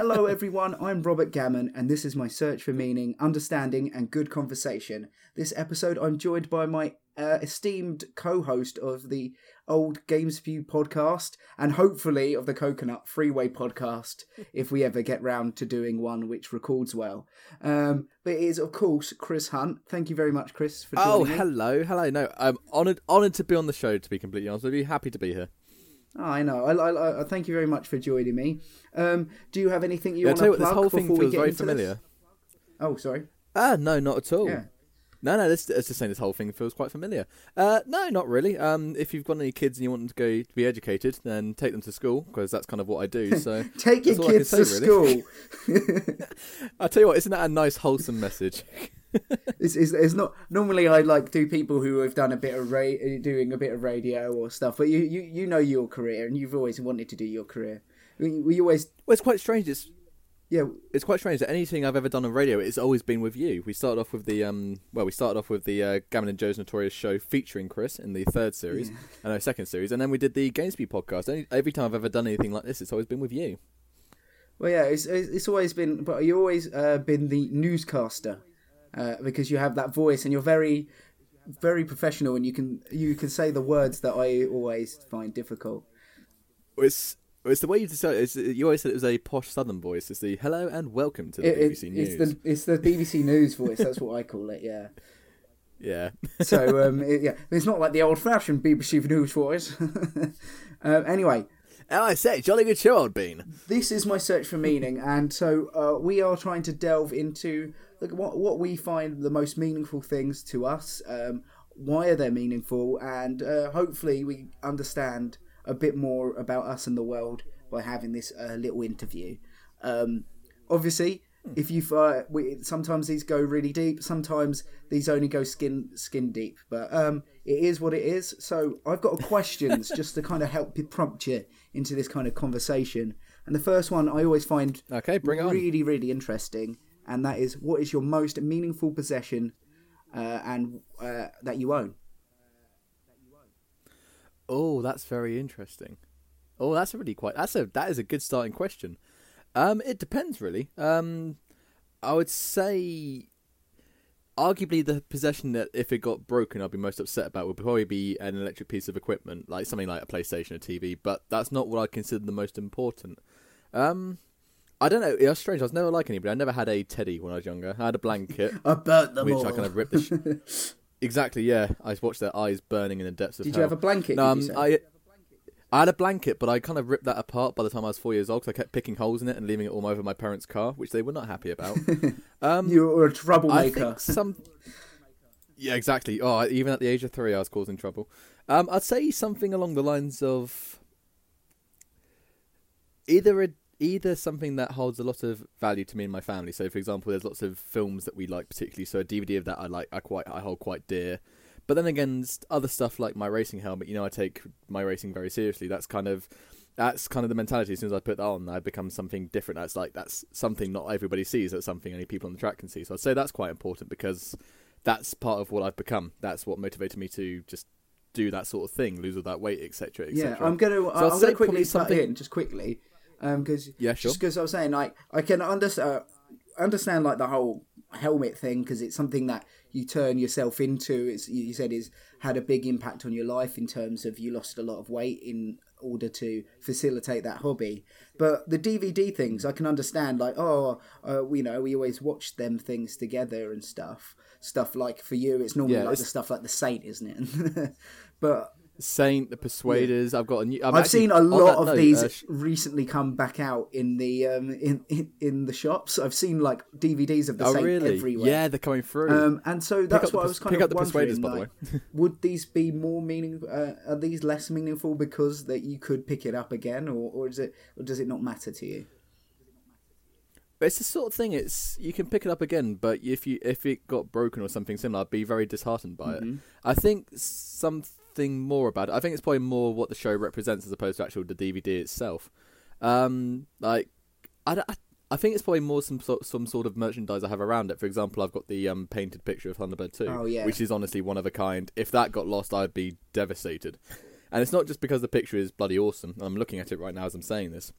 Hello, everyone. I'm Robert Gammon, and this is my search for meaning, understanding, and good conversation. This episode, I'm joined by my uh, esteemed co-host of the old Games View podcast, and hopefully of the Coconut Freeway podcast, if we ever get round to doing one which records well. Um, but it is, of course, Chris Hunt. Thank you very much, Chris, for joining Oh, me. hello, hello. No, I'm honoured, honoured to be on the show. To be completely honest I'd be happy to be here. Oh, I know. I, I, I thank you very much for joining me. Um, do you have anything you Yeah, want to plug this whole thing feels very familiar. This? Oh, sorry. Ah, no, not at all. Yeah. No, no, this, it's just saying this whole thing feels quite familiar. Uh, no, not really. Um, if you've got any kids and you want them to go to be educated, then take them to school because that's kind of what I do. So Take your That's all I can kids to say, school. I tell you what, isn't that a nice wholesome message? It's, it's, it's not normally I like do people who have done a bit of ra- doing a bit of radio or stuff, but you, you you know your career and you've always wanted to do your career. We, we always Well, it's quite strange. It's yeah it's quite strange that anything I've ever done on radio, it's always been with you. We started off with the um, well, we started off with the uh, Gammon and Joe's Notorious show featuring Chris in the third series, and our second series, and then we did the Gamesby podcast. Any, every time I've ever done anything like this, it's always been with you. well yeah it's it's it's always been but you always uh, been the newscaster uh, because you have that voice and you're very very professional and you can you can say the words that I always find difficult. It's it's the way you decided. It's, you always said it was a posh Southern voice. It's the hello and welcome to the It- BBC it- News. it's the it's the BBC News voice. That's what I call it. Yeah. Yeah, So um, it, yeah, it's not like the old-fashioned BBC News voice. uh, anyway, oh, I say, jolly good show, old bean. this is my search for meaning, and so uh, we are trying to delve into like, what what we find the most meaningful things to us. Um, why are they meaningful? And uh, hopefully, we understand a bit more about us and the world by having this uh, little interview. Um, obviously, if you uh, we, sometimes these go really deep, sometimes these only go skin skin deep. But um, it is what it is. So I've got questions just to kind of help you prompt you into this kind of conversation. And the first one I always find Okay, bring it on. really really interesting, and that is what is your most meaningful possession uh, and uh, that you own. Oh, that's very interesting. Oh, that's really quite. That's a that is a good starting question. Um, it depends really. Um, I would say, arguably, the possession that if it got broken, I'd be most upset about would probably be an electric piece of equipment, like something like a PlayStation or TV. But that's not what I consider the most important. Um, I don't know. It was strange. I was never like anybody. I never had a teddy when I was younger. I had a blanket, I burnt them which all. I kind of ripped the. Sh- exactly. Yeah, I watched their eyes burning in the depths of Did hell. you have a blanket? No, um. I I had a blanket, but I kind of ripped that apart by the time I was four years old because I kept picking holes in it and leaving it all over my parents' car, which they were not happy about. Um, you were a troublemaker. think some. Yeah, exactly. Oh, even at the age of three, I was causing trouble. Um, I'd say something along the lines of either a either something that holds a lot of value to me and my family. So, for example, there's lots of films that we like particularly. So, a DVD of that I like, I quite, I hold quite dear. But then again, other stuff like my racing helmet. You know, I take my racing very seriously. That's kind of that's kind of the mentality. As soon as I put that on, I become something different. That's like that's something not everybody sees. That's something only people on the track can see. So I'd say that's quite important because that's part of what I've become. That's what motivated me to just do that sort of thing, lose all that weight, etc. Yeah, etc. I'm gonna I'd I'm say gonna quickly something- in just quickly, because Yeah, sure. because I was saying like I can understand uh, understand like the whole helmet thing because it's something that you turn yourself into. It's you said is had a big impact on your life in terms of you lost a lot of weight in order to facilitate that hobby. But the DVD things I can understand like oh uh, you know we always watch them things together and stuff. Stuff like for you, it's normally Yeah, like it's- the stuff like the Saint, isn't it? but Saint, the Persuaders. I've got a new. I've actually- seen a lot of note, these uh, recently come back out in the um, in, in in the shops. I've seen like DVDs of the oh, same really? everywhere. Yeah, they're coming through. Um, and so that's up the what I was kind pick of up the Persuaders, by the like, would these be more meaning? Uh, are these less meaningful because that you could pick it up again, or, or is it, or does it not matter to you? It's the sort of thing. It's you can pick it up again, but if you if it got broken or something similar, I'd be very disheartened by Mm-hmm. it. I think more about it. I think it's probably more what the show represents as opposed to actual the DVD itself. Um, like I, I, I think it's probably more some sort some sort of merchandise I have around it. For example, I've got the um, painted picture of Thunderbird Two, Oh, yeah. which is honestly one of a kind. If that got lost, I'd be devastated. And it's not just because the picture is bloody awesome. I'm looking at it right now as I'm saying this.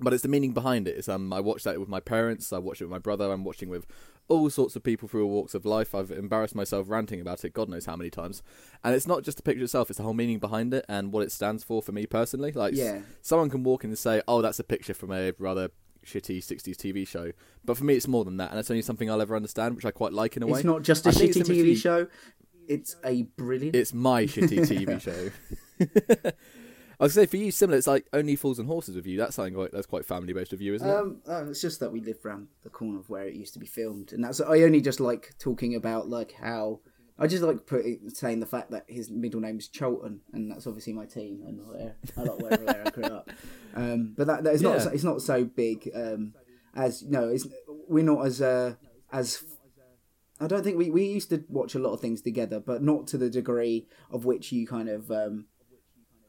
But it's the meaning behind it. It's, um, I watched that with my parents. I watched it with my brother. I'm watching with all sorts of people through all walks of life. I've embarrassed myself ranting about it, God knows how many times. And it's not just the picture itself; it's the whole meaning behind it and what it stands for for me personally. Like, Yeah. someone can walk in and say, "Oh, that's a picture from a rather shitty '60s TV show," but for me, it's more than that, and it's only something I'll ever understand, which I quite like in a way. It's not just a shitty TV show. It's a brilliant. It's my shitty TV show. I was say for you, similar. It's like only fools and horses with you. That's something quite, that's quite family based with you, isn't it? Um, oh, it's just that we live round the corner of where it used to be filmed, and that's I only just like talking about like how I just like putting saying the fact that his middle name is Charlton, and that's obviously my team, and where I like where, where I grew up. Um, but that, that is not Yeah. so- it's not so big um, as no, it's we're not as uh, as I don't think we we used to watch a lot of things together, but not to the degree of which you kind of um,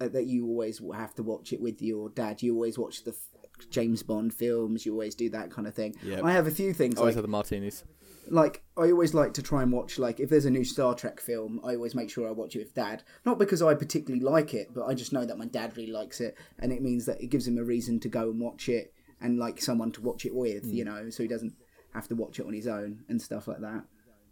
uh, that you always have to watch it with your dad. You always watch the f- James Bond films. You always do that kind of thing. Yeah. I have a few things Always like, have the martinis. like I always like to try and watch like if there's a new Star Trek film, I always make sure I watch it with dad. Not because I particularly like it, but I just know that my dad really likes it, and it means that it gives him a reason to go and watch it and like someone to watch it with, Hmm. you know, so he doesn't have to watch it on his own and stuff like that.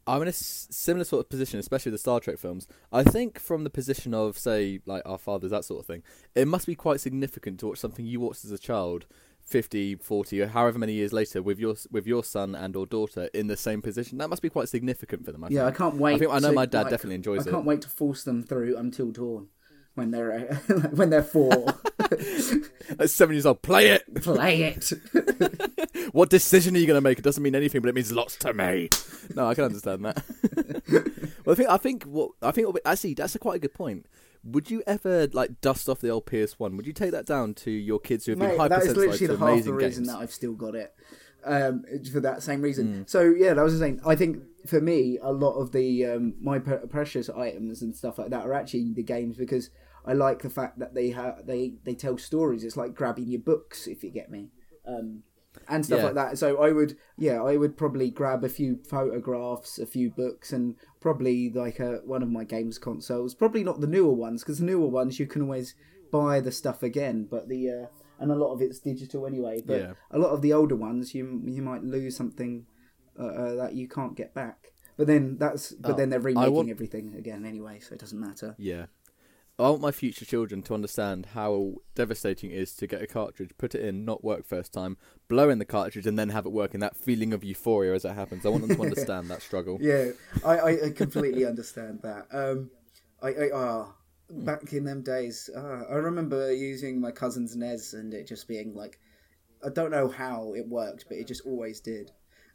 I'm in a s- similar sort of position, especially the Star Trek films. I think from the position of, say, like our fathers, that sort of thing, it must be quite significant to watch something you watched as a child, 50, 40, or however many years later, with your with your son and or daughter in the same position. That must be quite significant for them. I Yeah, I can't wait. I think I know to, my dad like, definitely enjoys I it. I can't wait to force them through Until Dawn when they're uh, when they're four. Seven years old, play it. Play it. What decision are you going to make? It doesn't mean anything, but it means lots to me. No, I can understand that. well, I think I think what I think be- actually that's a quite a good point. Would you ever like dust off the old PS One? Would you take that down to your kids who have Mate, been that is hypersensitized literally to half the amazing reason games? that I've still got it. Um, for that same reason. Hmm. So yeah, that was the same. I think for me, a lot of the um, my precious items and stuff like that are actually the games because I like the fact that they have they they tell stories. It's like grabbing your books, if you get me. Um, and stuff Yeah. like that. So I would, yeah, I would probably grab a few photographs, a few books, and probably like a, one of my games consoles. Probably not the newer ones because the newer ones you can always buy the stuff again, but the uh, and a lot of it's digital anyway. But Yeah. a lot of the older ones you you might lose something uh, uh, that you can't get back. But then that's but Oh, then they're remaking want- everything again anyway, so it doesn't matter. Yeah. I want my future children to understand how devastating it is to get a cartridge, put it in, not work first time, blow in the cartridge, and then have it work, and that feeling of euphoria as it happens. I want them to understand that struggle. Yeah, I, I, completely understand that. Um, I, I ah, back in them days, uh, I remember using my cousin's NES and it just being like, I don't know how it worked, but it just always did.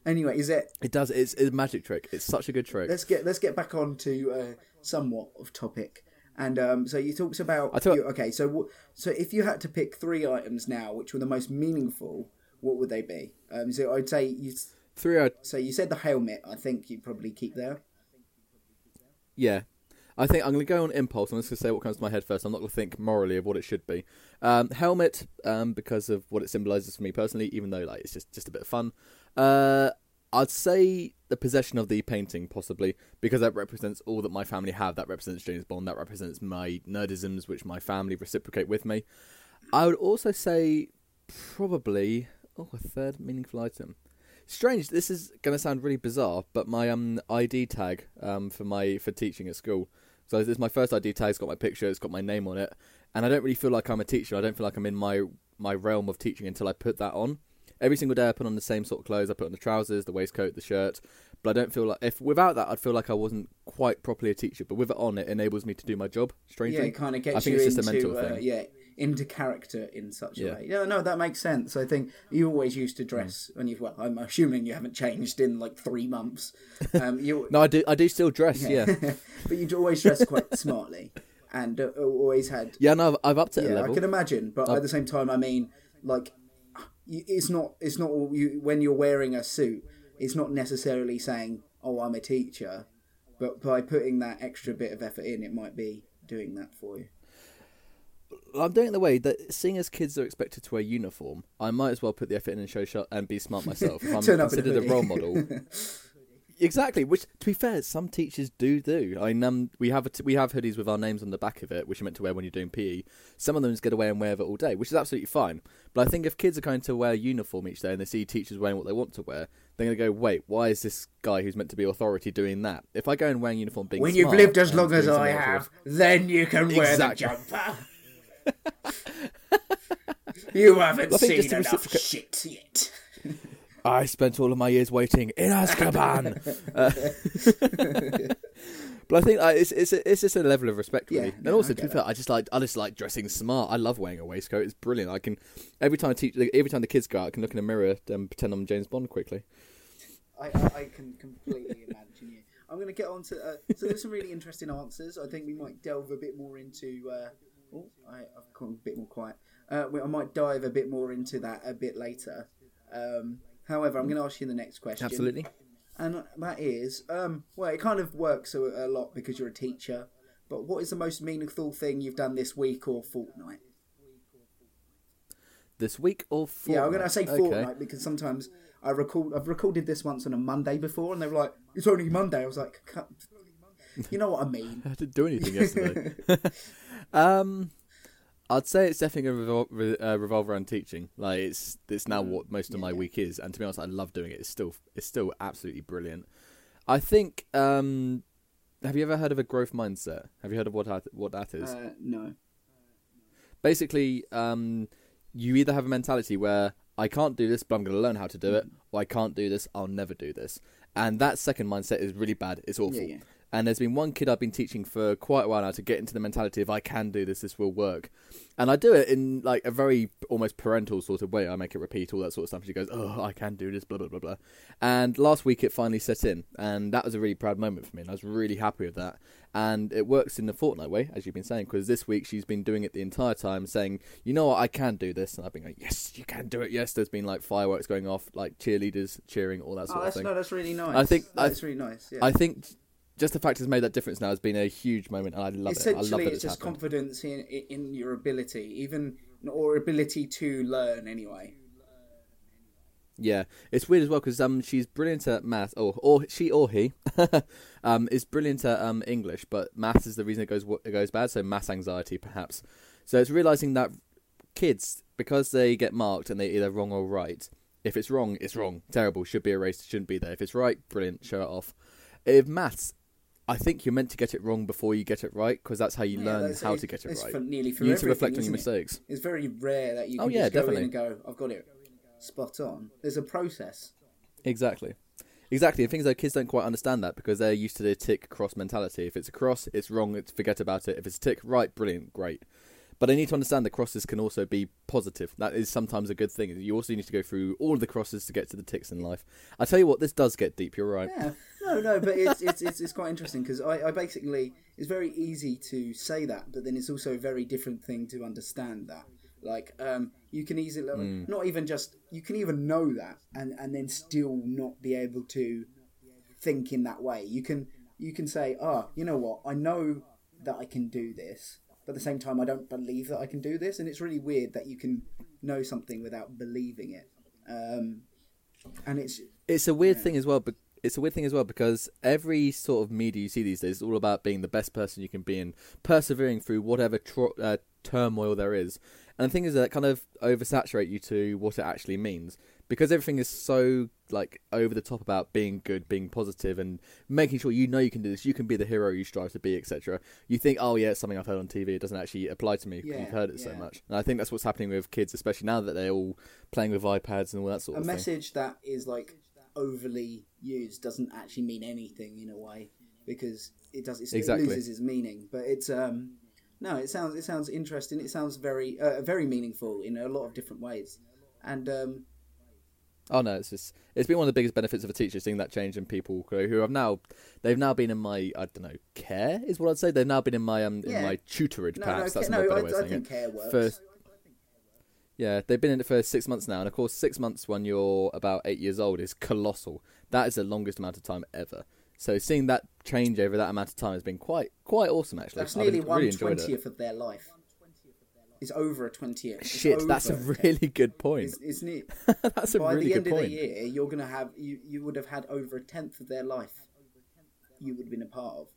Anyway, is it? It does. It's, it's a magic trick. It's such a good trick. Let's get let's get back on to uh, somewhat of topic. And um, so you talked about I thought- you- okay. So so if you had to pick three items now, which were the most meaningful, what would they be? Um, so I'd say you. Three out. So you said the helmet. I think you'd probably keep there. Yeah. I think I'm going to go on impulse. I'm just going to say what comes to my head first. I'm not going to think morally of what it should be. Um, helmet, um, because of what it symbolises for me personally, even though like it's just, just a bit of fun. Uh, I'd say the possession of the painting, possibly, because that represents all that my family have. That represents James Bond. That represents my nerdisms, which my family reciprocate with me. I would also say probably oh a third meaningful item. Strange. This is going to sound really bizarre, but my um ID tag um for my for teaching at school. So this is my first ID tag. It's got my picture. It's got my name on it, and I don't really feel like I'm a teacher. I don't feel like I'm in my my realm of teaching until I put that on. Every single day, I put on the same sort of clothes. I put on the trousers, the waistcoat, the shirt. But I don't feel like if without that, I'd feel like I wasn't quite properly a teacher. But with it on, it enables me to do my job. Strangely, Yeah, it kind of gets I think you it's into just a mental uh, thing. yeah into character in such Yeah. a way. Yeah, no, that makes sense. I think you always used to dress Mm. when you've well, I'm assuming you haven't changed in like three months. Um, you No, I do. I do still dress. Yeah, yeah. but you'd always dress quite smartly, and uh, always had. Yeah, no, I've, I've upped it a Yeah, I can imagine. But Oh. at the same time, I mean, like, it's not. It's not you when you're wearing a suit. It's not necessarily saying, "Oh, I'm a teacher," but by putting that extra bit of effort in, it might be doing that for you. I'm doing it the way that seeing as kids are expected to wear uniform, I might as well put the effort in and show and be smart myself. If I'm Turn up in a considered a role model, Exactly. Which, to be fair, some teachers do do. I mean, um, we have a t- we have hoodies with our names on the back of it, which you're meant to wear when you're doing PE. Some of them just get away and wear it all day, which is absolutely fine. But I think if kids are going to wear a uniform each day and they see teachers wearing what they want to wear, they're going to go, "Wait, why is this guy who's meant to be authority doing that?" If I go and wear a uniform, being when you've lived as long as I have, then you can wear Exactly. the jumper. you haven't seen enough shit yet. I spent all of my years waiting in Azkaban. Uh, but I think uh, it's it's it's just a level of respect, really. Yeah, and yeah, also, I to be fair, I just like I just like dressing smart. I love wearing a waistcoat. It's brilliant. I can every time I teach, every time the kids go out, I can look in a mirror and pretend I'm James Bond quickly. I, I, I can completely imagine you. I'm going to get on to. Uh, so there's some really interesting answers. I think we might delve a bit more into. Uh, oh, I, I've gone a bit more quiet. Uh, we- I might dive a bit more into that a bit later. Um, however, I'm going to ask you the next question. Absolutely. And that is, um, well, it kind of works a, a lot because you're a teacher. But what is the most meaningful thing you've done this week or fortnight? This week or fortnight? Yeah, I'm going to say Okay. fortnight because sometimes I record. I've recorded this once on a Monday before, and they were like, "It's only Monday." I was like, "You know what I mean." I didn't do anything yesterday. um, I'd say it's definitely going to revol- re- uh, revolve around teaching. Like it's it's now what most of my week is, and to be honest, I love doing it. It's still it's still absolutely brilliant. I think. Um, have you ever heard of a growth mindset? Have you heard of what that, what that is? Uh, no. Basically, um, you either have a mentality where I can't do this, but I'm going to learn how to do it, or I can't do this, I'll never do this. And that second mindset is really bad. It's awful. Yeah, yeah. And there's been one kid I've been teaching for quite a while now to get into the mentality of I can do this, this will work. And I do it in like a very almost parental sort of way. I make it repeat all that sort of stuff. She goes, "Oh, I can do this," blah blah blah blah. And last week it finally set in, and that was a really proud moment for me. And I was really happy with that. And it works in the fortnight way, as you've been saying, because this week she's been doing it the entire time, saying, "You know what, I can do this," and I've been going, "Yes, you can do it." Yes, there's been like fireworks going off, like cheerleaders cheering, all that oh, sort Oh, of that's thing. no, that's really nice. I think- that's really nice. Yeah. I think just the fact it's made that difference now has been a huge moment, and I love it. I love Essentially, that it's it's just happened. confidence in in your ability, even or ability to learn. Anyway. Yeah, it's weird as well because um she's brilliant at math, or or she or he, um is brilliant at um English, but math is the reason it goes it goes bad. So math anxiety perhaps. So it's realizing that kids because they get marked and they're either wrong or right. If it's wrong, it's wrong, terrible, should be erased, shouldn't be there. If it's right, brilliant, show it off. If maths, I think you're meant to get it wrong before you get it right because that's how you Yeah, learn how to get it right. for nearly for you need to reflect on your isn't it? mistakes. It's very rare that you Oh, yeah, just go definitely. in and go, "I've got it spot on." There's a process. Exactly. Exactly. And things like kids don't quite understand that because they're used to the tick cross mentality. If it's a cross, it's wrong, it's forget about it. If it's a tick, right, brilliant, great. But they need to understand the crosses can also be positive. That is sometimes a good thing. You also need to go through all of the crosses to get to the ticks in life. I tell you what, this does get deep. You're right. Yeah, no, no, but it's it's it's, it's quite interesting because I, I basically it's very easy to say that, but then it's also a very different thing to understand that. Like, um, you can easily Hmm. not even just you can even know that and and then still not be able to think in that way. You can you can say, oh, you know what, I know that I can do this, but at the same time, I don't believe that I can do this, and it's really weird that you can know something without believing it. Um, and it's It's a weird thing as well, but it's a weird thing as well because every sort of media you see these days is all about being the best person you can be and persevering through whatever tro- uh, turmoil there is. And the thing is that kind of oversaturate you to what it actually means because everything is so like over the top about being good, being positive, and making sure you know you can do this. You can be the hero you strive to be, etc. You think, oh yeah, it's something I've heard on TV. It doesn't actually apply to me because Yeah, you've heard it so much. And I think that's what's happening with kids, especially now that they're all playing with iPads and all that sort a of thing. A message that is like overly used doesn't actually mean anything in a way because it does it Exactly. loses its meaning. But it's um no, it sounds it sounds interesting. It sounds very uh, very meaningful in a lot of different ways, and um Oh no, it's just it's been one of the biggest benefits of a teacher seeing that change in people who who have now they've now been in my I don't know care is what I'd say they've now been in my um in Yeah. my tutorage no perhaps no that's a no better I, way of I saying think it. care works. For- Yeah, they've been in it for six months now, and of course, six months when you're about eight years old is colossal. That is the longest amount of time ever. So seeing that change over that amount of time has been quite quite awesome. Actually, That's I've nearly really one twentieth of their life. It's over a twentieth. Shit, that's a really good point. It's, it's neat. that's a By really the end of the year, you're gonna have you, you would have had over a tenth of their life. You would have been a part of.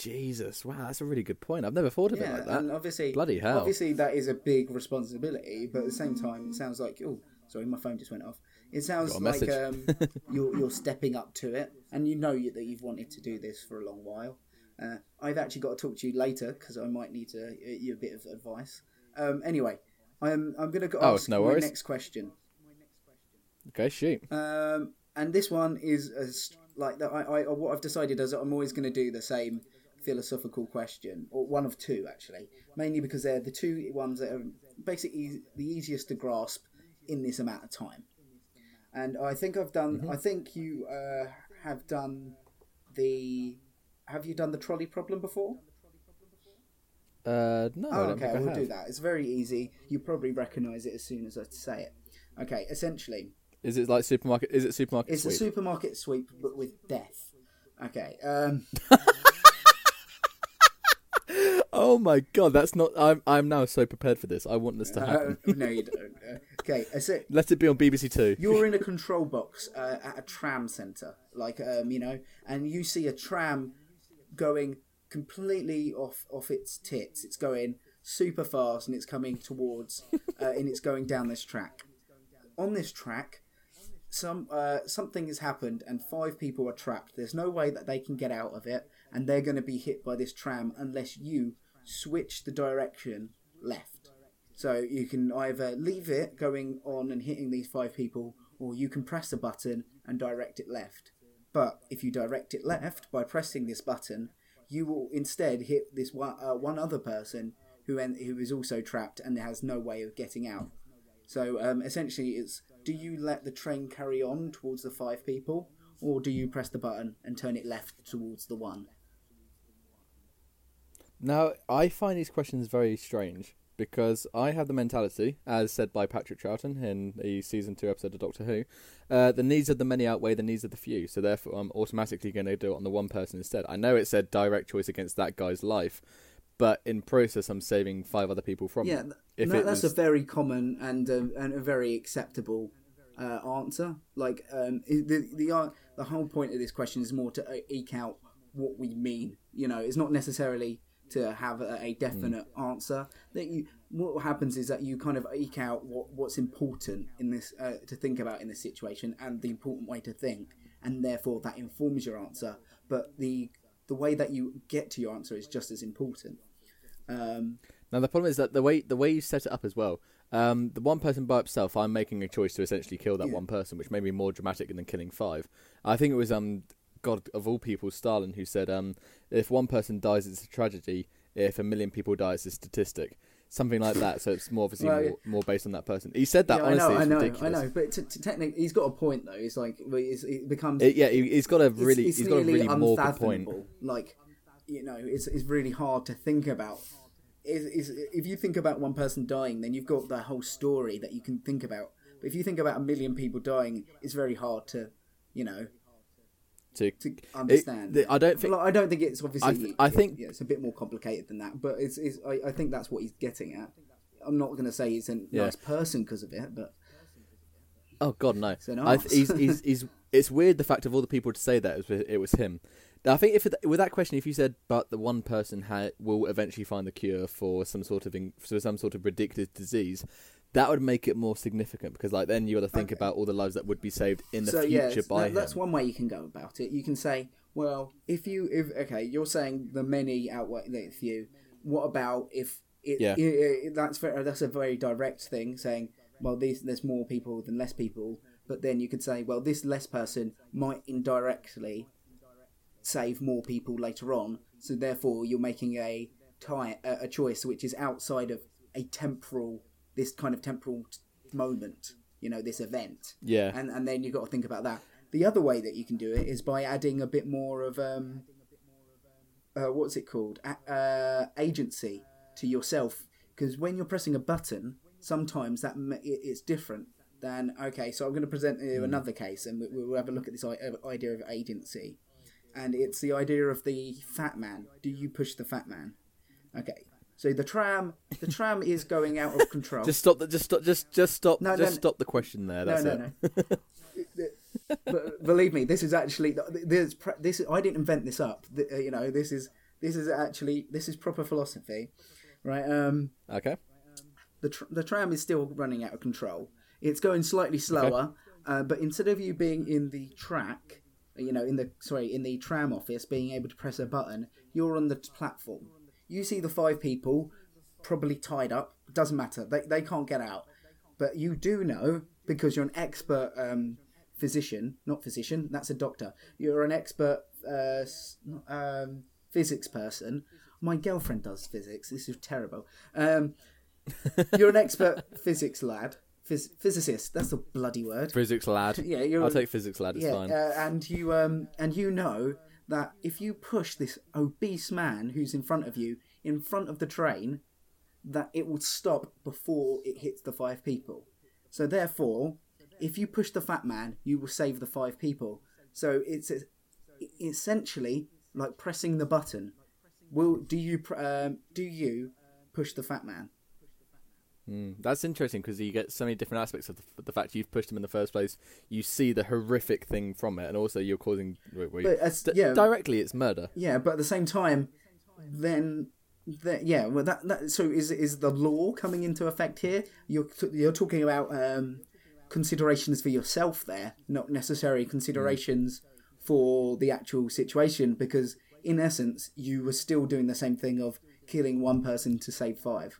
Jesus, wow, that's a really good point. I've never thought of it like that. and obviously, Bloody hell. Obviously, that is a big responsibility, but at the same time, it sounds like oh, sorry, my phone just went off. It sounds like um, you're you're stepping up to it, and you know that you've wanted to do this for a long while. Uh, I've actually got to talk to you later because I might need to, you a bit of advice. Um, anyway, I'm I'm going to go Oh, ask no my worries. next question. Okay, shoot. Um, and this one is as like that. I, I what I've decided is that I'm always going to do the same philosophical question, or one of two actually, mainly because they're the two ones that are basically the easiest to grasp in this amount of time. And I think I've done. I think you uh, have done the. Have you done the trolley problem before? Uh, no, Oh, okay, we'll do that. It's very easy. You probably recognise it as soon as I say it. Okay, essentially, Is it like supermarket? Is it supermarket It's sweep? a supermarket sweep, but with death. Okay. Um, oh my god, that's not. I'm I'm now so prepared for this. I want this to uh, happen. no, you don't. Uh, okay. So Let it be on BBC Two. you're in a control box uh, at a tram centre, like um, you know, and you see a tram going completely off off its tits. It's going super fast, and it's coming towards, uh, and it's going down this track. On this track, some uh, something has happened, and five people are trapped. There's no way that they can get out of it, and they're going to be hit by this tram unless you switch the direction left. So you can either leave it going on and hitting these five people, or you can press a button and direct it left. But if you direct it left by pressing this button, you will instead hit this one, uh, one other person who en- who is also trapped and has no way of getting out. So um, essentially, it's do you let the train carry on towards the five people, or do you press the button and turn it left towards the one? Now, I find these questions very strange because I have the mentality, as said by Patrick Troughton in the season two episode of Doctor Who, uh, the needs of the many outweigh the needs of the few. So therefore, I'm automatically going to do it on the one person instead. I know it said direct choice against that guy's life, but in process, I'm saving five other people from Yeah, it. that- that's was- a very common and a, and a very acceptable uh, answer. Like um, the the uh, the whole point of this question is more to uh, eke out what we mean. You know, it's not necessarily to have a, a definite answer. That you what happens is that you kind of eke out what what's important in this uh, to think about in this situation and the important way to think, and therefore that informs your answer. But the the way that you get to your answer is just as important. Um, Now the problem is that the way the way you set it up as well. Um, the one person by itself, I'm making a choice to essentially kill that Yeah. one person, which may be more dramatic than killing five. I think it was um, God of all people, Stalin, who said um, if one person dies, it's a tragedy. If a million people die, it's a statistic. Something like that. So it's more obviously Well, more, more based on that person. He said that yeah, honestly. I know, it's I know, ridiculous. I know. But t- t- technically, he's got a point though. It's like it's, it becomes It- yeah, he, he's got a really, it's he's got a really morbid point. Like you know, it's it's really hard to think about. Is is if you think about one person dying, then you've got the whole story that you can think about. But if you think about a million people dying, it's very hard to, you know, To, to understand. the- I don't think- Well, I don't think it's obviously. I th- I think- yeah, it's a bit more complicated than that. But it's, it's I, I think that's what he's getting at. I'm not going to say he's a Yeah. nice person because of it, but Oh God, no! th- he's, he's, he's, it's weird the fact of all the people to say that it was, it was him. Now, I think if with that question, if you said, "But the one person ha- will eventually find the cure for some sort of in- for some sort of ridiculous disease," that would make it more significant because, like, then you got to think Okay. about all the lives that would be saved in the so future yeah, by that, that's one way you can go about it. You can say, well, if you if okay, you're saying the many outweigh the few. What about if it, Yeah. i- i- that's very, that's a very direct thing saying, well, these, there's more people than less people. But then you could say, well, this less person might indirectly save more people later on. So therefore, you're making a tie a, choice which is outside of a temporal this kind of temporal moment. You know, this event Yeah, and and then you've got to think about that. The other way that you can do it is by adding a bit more of um, uh, what's it called, a- uh, agency to yourself. Because when you're pressing a button, sometimes that m- it's different than okay. So I'm going to present you another case, and we- we'll have a look at this i- uh, idea of agency, and it's the idea of the fat man. Do you push the fat man? Okay. So the tram, the tram is going out of control. Just stop. The, just stop. Just just stop. No, no, just no. stop the question there. That's no, it. no, no. but believe me, this is actually this. This I didn't invent this up. Uh, You know, this is this is actually this is proper philosophy, right? Um, Okay. the tr- the tram is still running out of control. It's going slightly slower, uh, but instead of you being in the track, you know, in the sorry, in the tram office, being able to press a button, you're on the platform. You see the five people, probably tied up. Doesn't matter. They they can't get out. But you do know because you're an expert um, physician, not physician. That's a doctor. You're an expert uh, um, physics person. My girlfriend does physics. This is terrible. Um, you're an expert physics lad, phys- physicist. That's a bloody word. Physics lad. Yeah, you're. I'll take physics lad. It's yeah, fine. uh, and you um and you know that if you push this obese man who's in front of you in front of the train, that it will stop before it hits the five people. So therefore, if you push the fat man, you will save the five people. So it's essentially like pressing the button. Will do you um, do you push the fat man? Mm, that's interesting because you get so many different aspects of the, the fact you've pushed him in the first place. You see the horrific thing from it, and also you're causing. wait, wait, But as- d- yeah. directly, it's murder. Yeah, but at the same time, then, the, yeah, well, that, that so is is the law coming into effect here? You're you're talking about um, considerations for yourself there, not necessary considerations for the actual situation, because in essence, you were still doing the same thing of killing one person to save five.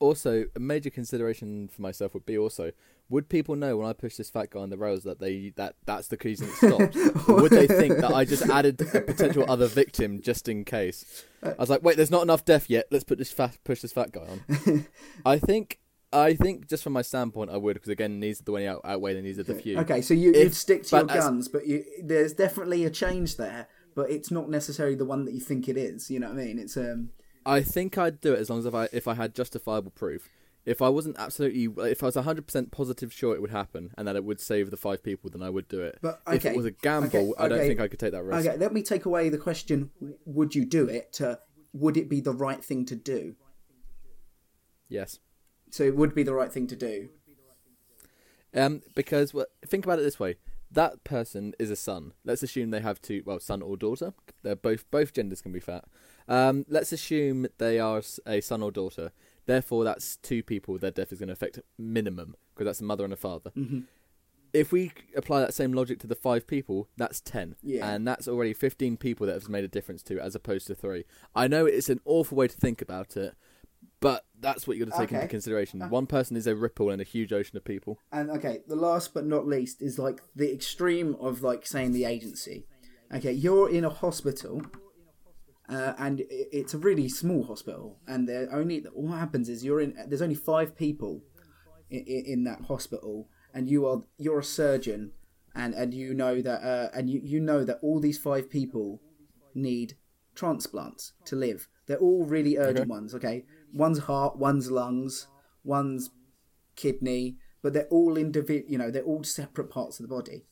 Also, a major consideration for myself would be also: would people know when I push this fat guy on the rails that they that that's the reason it stopped? or would they think that I just added a potential other victim just in case? I was like, wait, there's not enough death yet. Let's put this fat push this fat guy on. I think. I think, just from my standpoint, I would because again, needs of the way out, outweigh the needs of the few. Okay, so you, you'd stick to your as- guns, but you, there's definitely a change there, but it's not necessarily the one that you think it is. You know what I mean? It's um. I think I'd do it as long as if I if I had justifiable proof. If I wasn't absolutely, if I was hundred percent positive sure it would happen and that it would save the five people, then I would do it. But, if it was a gamble, okay, I don't okay, think I could take that risk. Okay, let me take away the question: Would you do it? To would it be the right thing to do? Yes, So it would be the right thing to do. um, because well, think about it this way: that person is a son. Let's assume they have two, well, son or daughter. They're both both genders can be fat. Um, let's assume they are a son or daughter. Therefore, that's two people. Their death is going to affect minimum because that's a mother and a father. Mm-hmm. if we apply that same logic to the five people, that's ten, Yeah. and that's already fifteen people that has made a difference to, as opposed to three. I know it's an awful way to think about it, but that's what you got to take Okay. into consideration. Uh. One person is a ripple in a huge ocean of people. And okay, the last but not least is like the extreme of like saying the agency. Okay, you're in a hospital, uh, and i- it's a really small hospital, and there only what happens is you're in. There's only five people in, in that hospital, and you are you're a surgeon, and and you know that uh, and you you know that all these five people need transplants to live. They're all really urgent ones. Okay, one's heart, one's lungs, one's kidney, but they're all individual. You know, they're all separate parts of the body,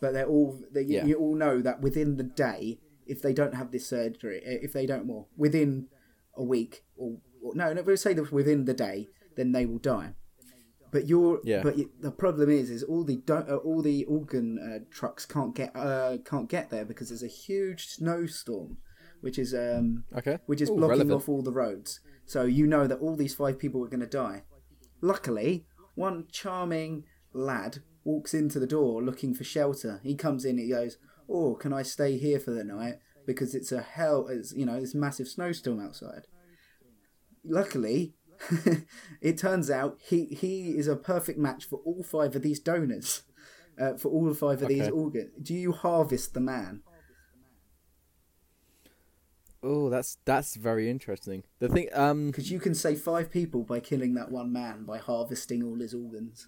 but they're all. They, Yeah. You all know that within the day, if they don't have this surgery, if they don't more within a week or, or no, no, we'll say that within the day, then they will die. But you're, Yeah. but the problem is, is all the don't, uh, all the organ uh, trucks can't get, uh, can't get there because there's a huge snowstorm, which is um, Okay, which is Ooh, blocking relevant. off all the roads. So you know that all these five people are going to die. Luckily, one charming lad walks into the door looking for shelter. He comes in, he goes, "Oh, can I stay here for the night? Because it's a hell, it's you know, this massive snowstorm outside." Luckily, it turns out he he is a perfect match for all five of these donors. Uh, for all five of these organs, do you harvest the man? Oh, that's that's very interesting. The thing, um, Because you can save five people by killing that one man by harvesting all his organs.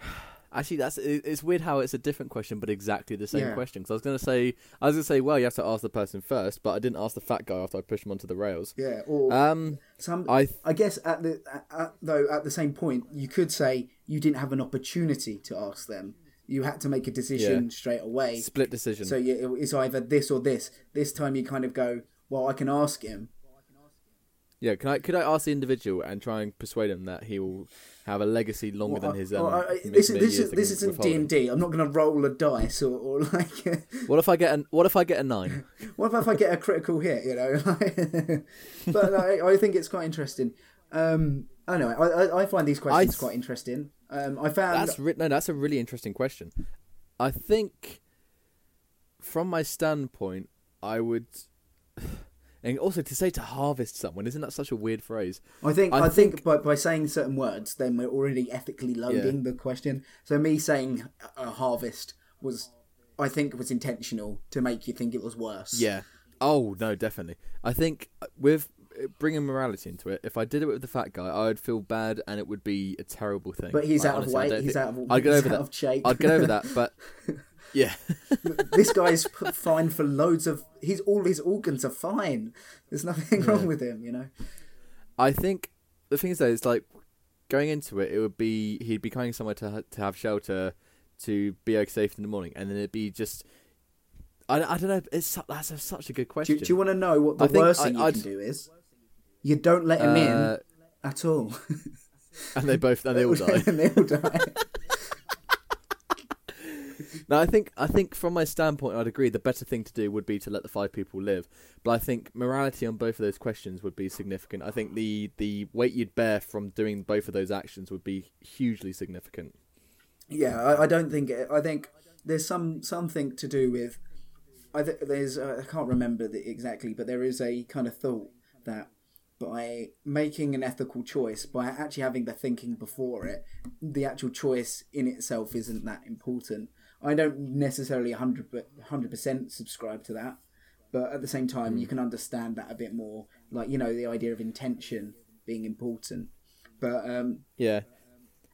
actually, that's it's weird how it's a different question, but exactly the same Yeah. question. Because I was gonna say, I was gonna say, well, you have to ask the person first, but I didn't ask the fat guy after I pushed him onto the rails. Yeah, or Um, some. I I guess at the at, at, though at the same point, you could say you didn't have an opportunity to ask them. You had to make a decision Yeah. straight away. split decision. So you, it's either this or this. This time you kind of go, well, I can ask him. Yeah, can I could I ask the individual and try and persuade him that he will have a legacy longer Well, than his um, well, I- this is this is this isn't D and D. I'm not going to roll a dice or, or like. What if I get an What if I get a nine? what if I get a critical hit? You know, but I, I think it's quite interesting. Um, I don't know. I, I, I find these questions I- quite interesting. Um, I found That's re- no, that's a really interesting question. I think, from my standpoint, I would, and also to say to harvest someone isn't that such a weird phrase? I think I I, think, think- by, by saying certain words, then we're already ethically loading the question. So me saying a harvest was, I think, was intentional to make you think it was worse. Yeah. Oh no, definitely. I think with bringing morality into it, if I did it with the fat guy, I would feel bad, and it would be a terrible thing. But he's out honestly, of I weight. He's out of. I'd get over out that. of shape. I'd get over that, but yeah, this guy's fine for loads of. He's all his organs are fine. There's nothing wrong with him. You know. I think the thing is though, it's like going into it, it would be he'd be coming somewhere to to have shelter, to be okay safe in the morning, and then it'd be just. I, I don't know. It's that's a, such a good question. do you want to know what the I worst I- thing you I'd- can do is? You don't let him Uh, in at all. and they both and they all die. and they all die. No, I think I think from my standpoint, I'd agree. The better thing to do would be to let the five people live. But I think morality on both of those questions would be significant. I think the the weight you'd bear from doing both of those actions would be hugely significant. Yeah, I, I don't think. It, I think there's some something to do with. I think there's. Uh, I can't remember the, exactly, but there is a kind of thought that by making an ethical choice, by actually having the thinking before it, the actual choice in itself isn't that important. I don't necessarily 100 percent subscribe to that, but at the same time, you can understand that a bit more. Like you know, the idea of intention being important. But um, Yeah.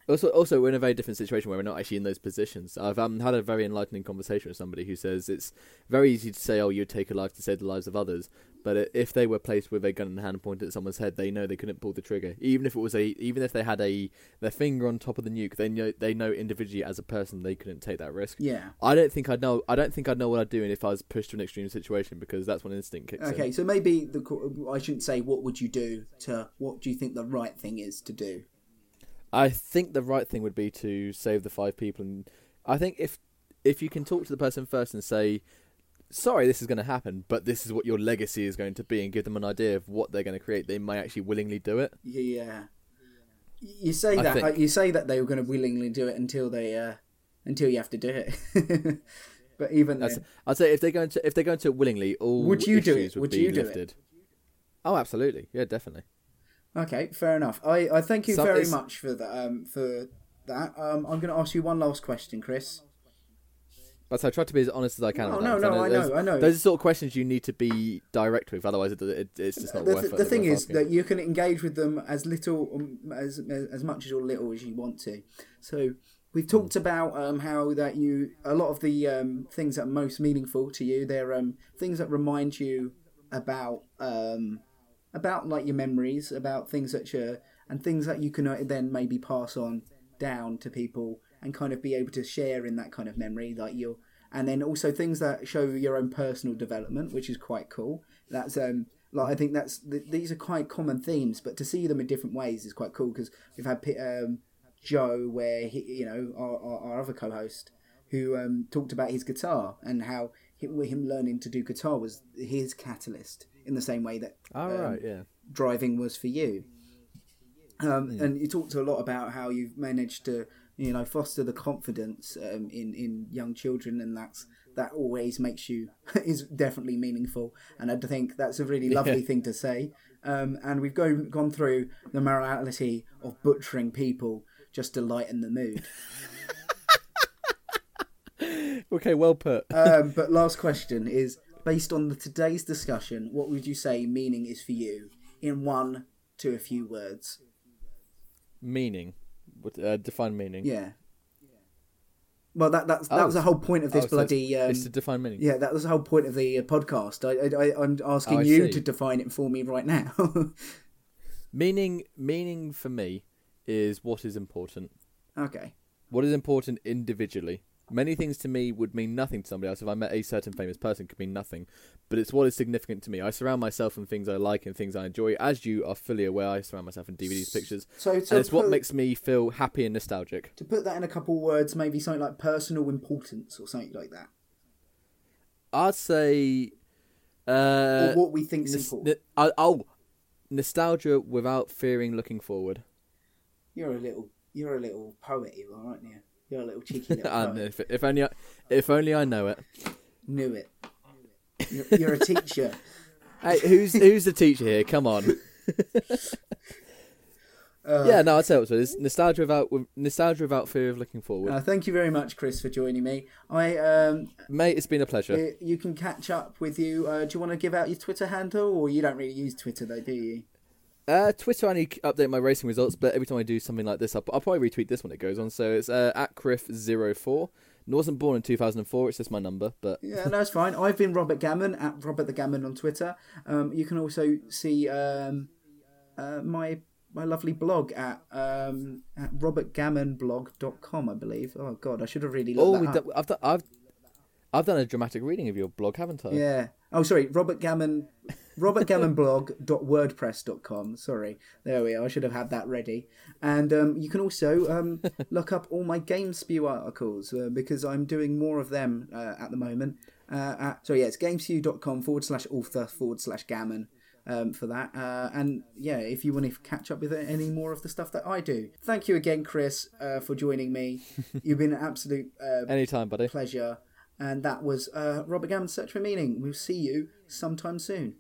Also, also, we're in a very different situation where we're not actually in those positions. I've um, had a very enlightening conversation with somebody who says it's very easy to say, "Oh, you'd take a life to save the lives of others," but if they were placed with a gun in hand pointed at someone's head, they know they couldn't pull the trigger. Even if it was a, even if they had a their finger on top of the nuke, they know they know individually as a person they couldn't take that risk. yeah. I don't think I'd know. I don't think I'd know what I'd do if I was pushed to an extreme situation because that's when instinct kicks in. Okay, so maybe the I shouldn't say what would you do to what do you think the right thing is to do. I think the right thing would be to save the five people, and I think if if you can talk to the person first and say, "Sorry, this is going to happen, but this is what your legacy is going to be," and give them an idea of what they're going to create, they might actually willingly do it. Yeah, you say I that uh, you say that they were going to willingly do it until they uh, until you have to do it. but even then, I'd say if they're going to if they're going to willingly, all Would you do it? would, Would be you do it? Oh, absolutely, yeah, definitely. Okay, fair enough. I, I thank you Some- very it's- much for that. Um, for that. Um, I'm going to ask you one last question, Chris. But I try to be as honest as I can. No, no, no, I those- know, I know. Those are sort of questions you need to be direct with, otherwise it, it, it's just not the, worth th- it. the thing is asking. that you can engage with them as little um, as as much as or little as you want to so we've talked about um, how that you a lot of the um, things that are most meaningful to you they're um, things that remind you about um, about like your memories about things that you and things that you can uh, then maybe pass on down to people and kind of be able to share in that kind of memory like you and then also things that show your own personal development which is quite cool. That's um like i think that's th- these are quite common themes but to see them in different ways is quite cool because we've had um, joe where he you know our, our, our other co-host who um, talked about his guitar and how hi- him learning to do guitar was his catalyst in the same way that All um, right, yeah. driving was for you. Um, And you talked a lot about how you've managed to, you know, foster the confidence um, in in young children, and that's that always makes you is definitely meaningful. And I think that's a really lovely Yeah. thing to say. Um, and we've gone gone through the morality of butchering people just to lighten the mood. Okay, well put. um, but last question is based on the, today's discussion. What would you say meaning is for you in one to a few words? meaning. What, uh, define meaning. Yeah. Well, that that's that Oh, was the whole point of this Oh, so bloody. Um, it's to define meaning. yeah, that was the whole point of the uh, podcast. I, I, I'm asking Oh, I you see. to define it for me right now. Meaning, meaning for me is what is important. okay. What is important individually, Many things to me would mean nothing to somebody else. If I met a certain famous person, it could mean nothing. But it's what is significant to me. I surround myself in things I like and things I enjoy. As you are fully aware, I surround myself in DVDs, pictures, So and it's what makes me feel happy and nostalgic. to put that in a couple of words, maybe something like personal importance or something like that, I'd say, uh, or what we think's nos- important. n- oh, nostalgia without fearing looking forward. You're a little, you're a little poet, you are, aren't you? You're a little cheeky little And poet. if, if only, I, if only I know it. Knew it. You're, you're a teacher. Hey, who's who's the teacher here? Come on. Uh, yeah, no, I'll tell you what. It's nostalgia without nostalgia without fear of looking forward. Uh, thank you very much, Chris, for joining me. I um, Mate, it's been a pleasure. you can catch up with you. Uh, do you want to give out your Twitter handle, or you don't really use Twitter, though, do you? Uh, Twitter, I need to update my racing results, but every time I do something like this, I'll, I'll probably retweet this when it goes on. So it's uh, at Criff04. I wasn't born in 2004, it's just my number, but Yeah, that's fine. I've been Robert Gammon at Robert the Gammon on Twitter. Um, you can also see um, uh, my my lovely blog at um, at robertgammonblog.com, I believe. Oh God, I should have really looked oh, that done, I've, done, I've I've done a dramatic reading of your blog, haven't I? Yeah. Oh, sorry. Robert Gammon. robertgammonblog.wordpress.com. Sorry. There we are. I should have had that ready. And um, you can also um, look up all my Game Spew articles uh, because I'm doing more of them uh, at the moment. Uh, at, so, yeah, it's gamespew.com forward slash author forward slash gammon. Um, for that, uh, and yeah, if you want to catch up with any more of the stuff that I do, thank you again, Chris, uh, for joining me. You've been an absolute uh, Anytime, buddy. pleasure. And that was uh, Robert Gammon's Search for Meaning. We'll see you sometime soon.